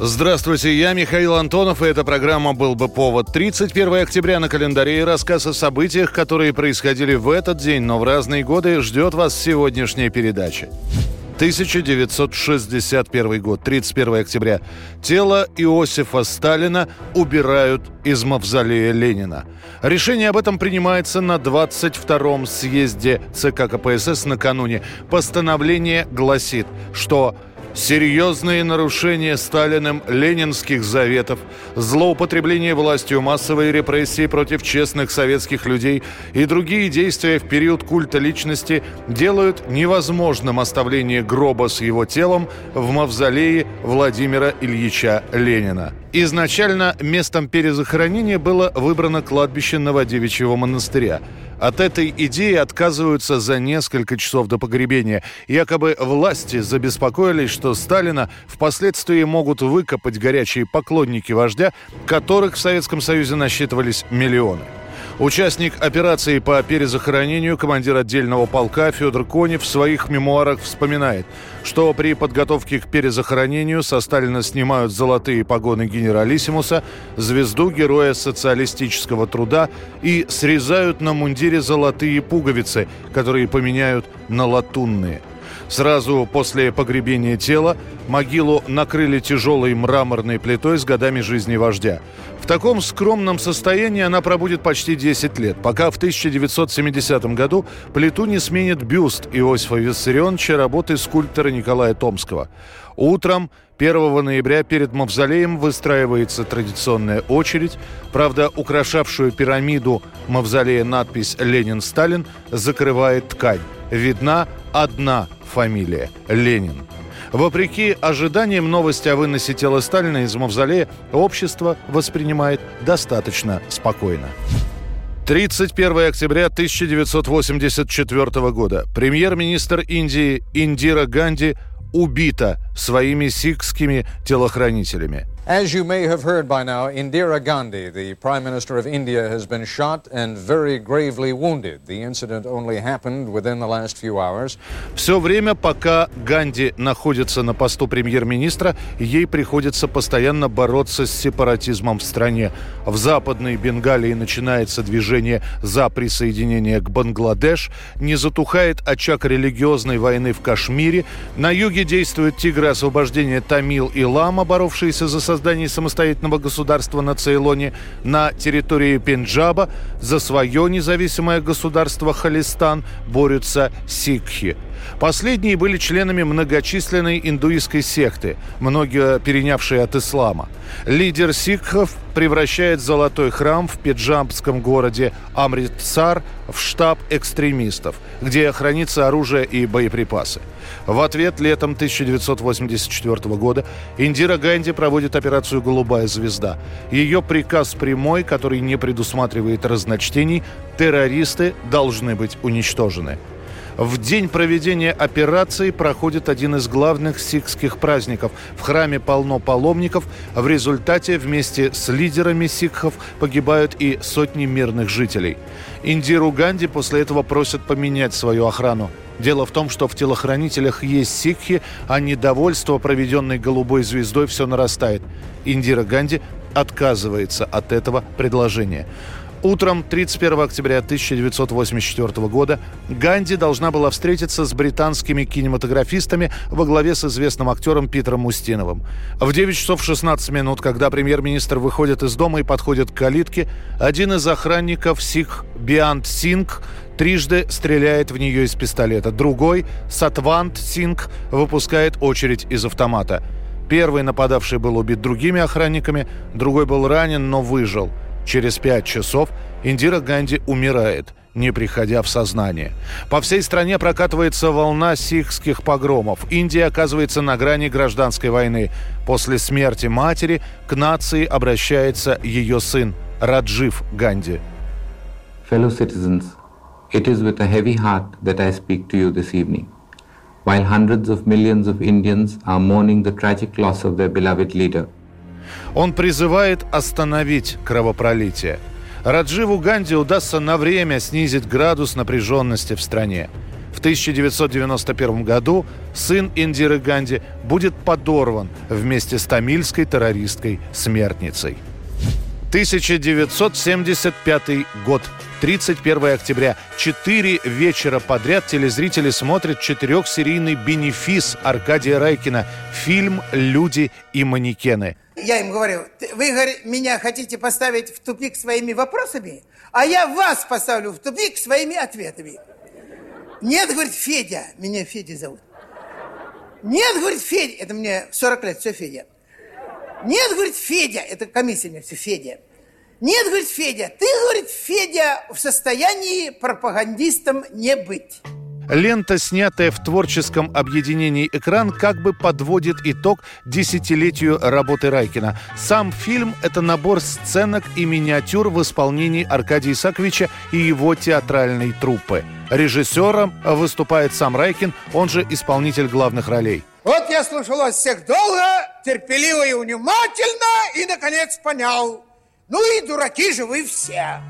Здравствуйте, я Михаил Антонов, и эта программа «Был бы повод». 31 октября на календаре и рассказ о событиях, которые происходили в этот день, но в разные годы, ждет вас сегодняшняя передача. 1961 год, 31 октября. Тело Иосифа Сталина убирают из мавзолея Ленина. Решение об этом принимается на 22-м съезде ЦК КПСС накануне. Постановление гласит, что Серьезные нарушения Сталиным ленинских заветов, злоупотребление властью, массовые репрессии против честных советских людей и другие действия в период культа личности делают невозможным оставление гроба с его телом в мавзолее Владимира Ильича Ленина. Изначально местом перезахоронения было выбрано кладбище Новодевичьего монастыря. От этой идеи отказываются за несколько часов до погребения. Якобы власти забеспокоились, что Сталина впоследствии могут выкопать горячие поклонники вождя, которых в Советском Союзе насчитывались миллионы. Участник операции по перезахоронению, командир отдельного полка Федор Конев в своих мемуарах вспоминает, что при подготовке к перезахоронению со Сталина снимают золотые погоны генералиссимуса, звезду Героя социалистического труда и срезают на мундире золотые пуговицы, которые поменяют на латунные. Сразу после погребения тела могилу накрыли тяжелой мраморной плитой с годами жизни вождя. В таком скромном состоянии она пробудет почти 10 лет, пока в 1970 году плиту не сменит бюст Иосифа Виссарионовича работы скульптора Николая Томского. Утром 1 ноября перед мавзолеем выстраивается традиционная очередь. Правда, украшавшую пирамиду мавзолея надпись «Ленин-Сталин» закрывает ткань. Видна одна фамилия – Ленин. Вопреки ожиданиям новости о выносе тела Сталина из мавзолея общество воспринимает достаточно спокойно. 31 октября 1984 года. Премьер-министр Индии Индира Ганди убита своими сикхскими телохранителями. As you may have heard by now, Indira Gandhi, the Prime Minister of India, has been shot and very gravely wounded. The incident only happened within the last few hours. Все время, пока Ганди находится на посту премьер-министра, ей приходится постоянно бороться с сепаратизмом в стране. В Западной Бенгалии начинается движение за присоединение к Бангладеш, не затухает очаг религиозной войны в Кашмире, на юге действуют тигры освобождения Тамил и Лама, боровшиеся за создание самостоятельного государства на Цейлоне, на территории Пенджаба за свое независимое государство Халистан борются сикхи. Последние были членами многочисленной индуистской секты, многие перенявшие от ислама. Лидер сикхов превращает золотой храм в пиджамском городе Амритсар в штаб экстремистов, где хранится оружие и боеприпасы. В ответ летом 1984 года Индира Ганди проводит операцию «Голубая звезда». Ее приказ прямой, который не предусматривает разночтений, террористы должны быть уничтожены. В день проведения операции проходит один из главных сикхских праздников. В храме полно паломников. В результате вместе с лидерами сикхов погибают и сотни мирных жителей. Индиру Ганди после этого просят поменять свою охрану. Дело в том, что в телохранителях есть сикхи, а недовольство проведенной голубой звездой все нарастает. Индира Ганди отказывается от этого предложения. Утром 31 октября 1984 года Ганди должна была встретиться с британскими кинематографистами во главе с известным актером Питером Устиновым. В 9 часов 16 минут, когда премьер-министр выходит из дома и подходит к калитке, один из охранников Сикх Биант Синг трижды стреляет в нее из пистолета. Другой, Сатвант Синг, выпускает очередь из автомата. Первый нападавший был убит другими охранниками, другой был ранен, но выжил – Через пять часов Индира Ганди умирает, не приходя в сознание. По всей стране прокатывается волна сихских погромов. Индия оказывается на грани гражданской войны. После смерти матери к нации обращается ее сын Раджив Ганди. Fellow citizens, It is with a heavy heart that I speak to you this evening. While hundreds of millions of Indians are mourning the tragic loss of their beloved leader. Он призывает остановить кровопролитие. Радживу Ганди удастся на время снизить градус напряженности в стране. В 1991 году сын Индиры Ганди будет подорван вместе с тамильской террористкой-смертницей. 1975 год. 31 октября. Четыре вечера подряд телезрители смотрят четырехсерийный бенефис Аркадия Райкина. Фильм «Люди и манекены». Я им говорю, вы меня хотите поставить в тупик своими вопросами, а я вас поставлю в тупик своими ответами. Нет, говорит, Федя, меня Федя зовут. Нет, говорит, Федя, это мне 40 лет, все Федя. Нет, говорит, Федя, это комиссия мне все, Федя. Нет, говорит, Федя, ты, говорит, Федя, в состоянии пропагандистом не быть. Лента, снятая в творческом объединении «Экран», как бы подводит итог десятилетию работы Райкина. Сам фильм – это набор сценок и миниатюр в исполнении Аркадия Исаковича и его театральной труппы. Режиссером выступает сам Райкин, он же исполнитель главных ролей. Вот я слушал вас всех долго, терпеливо и внимательно, и, наконец, понял. Ну и дураки же вы все.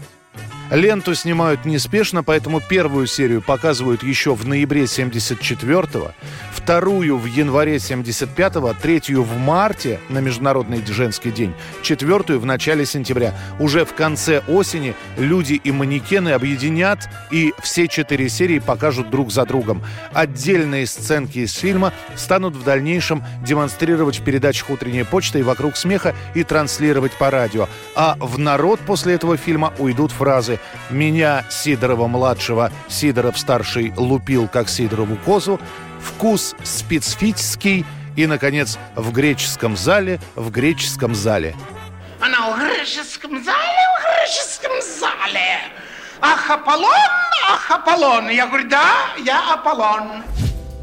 Ленту снимают неспешно, поэтому первую серию показывают еще в ноябре 74-го, вторую в январе 75-го, третью в марте на Международный женский день, четвертую в начале сентября. Уже в конце осени люди и манекены объединят и все четыре серии покажут друг за другом. Отдельные сценки из фильма станут в дальнейшем демонстрировать в передачах «Утренняя почта» и «Вокруг смеха» и транслировать по радио. А в народ после этого фильма уйдут фразы меня, Сидорова-младшего, Сидоров-старший лупил, как Сидорову козу. Вкус специфический. И, наконец, в греческом зале, в греческом зале. Она в греческом зале, в греческом зале. Ах, Аполлон, ах, Аполлон. Я говорю, да, я Аполлон.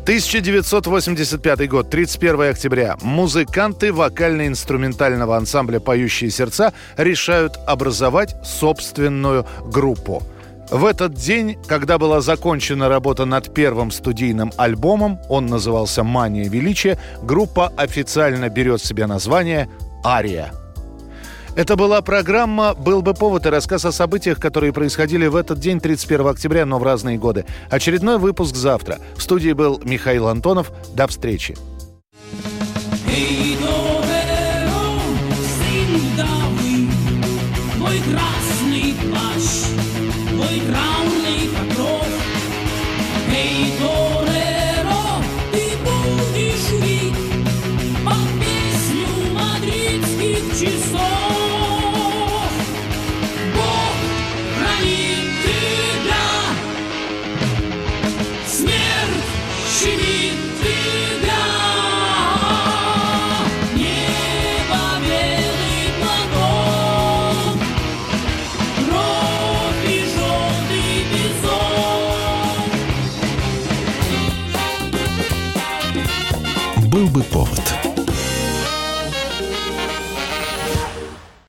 1985 год, 31 октября. Музыканты вокально-инструментального ансамбля «Поющие сердца» решают образовать собственную группу. В этот день, когда была закончена работа над первым студийным альбомом, он назывался «Мания величия», группа официально берет себе название «Ария». Это была программа «Был бы повод» и рассказ о событиях, которые происходили в этот день, 31 октября, но в разные годы. Очередной выпуск завтра. В студии был Михаил Антонов. До встречи. Эй, был бы повод.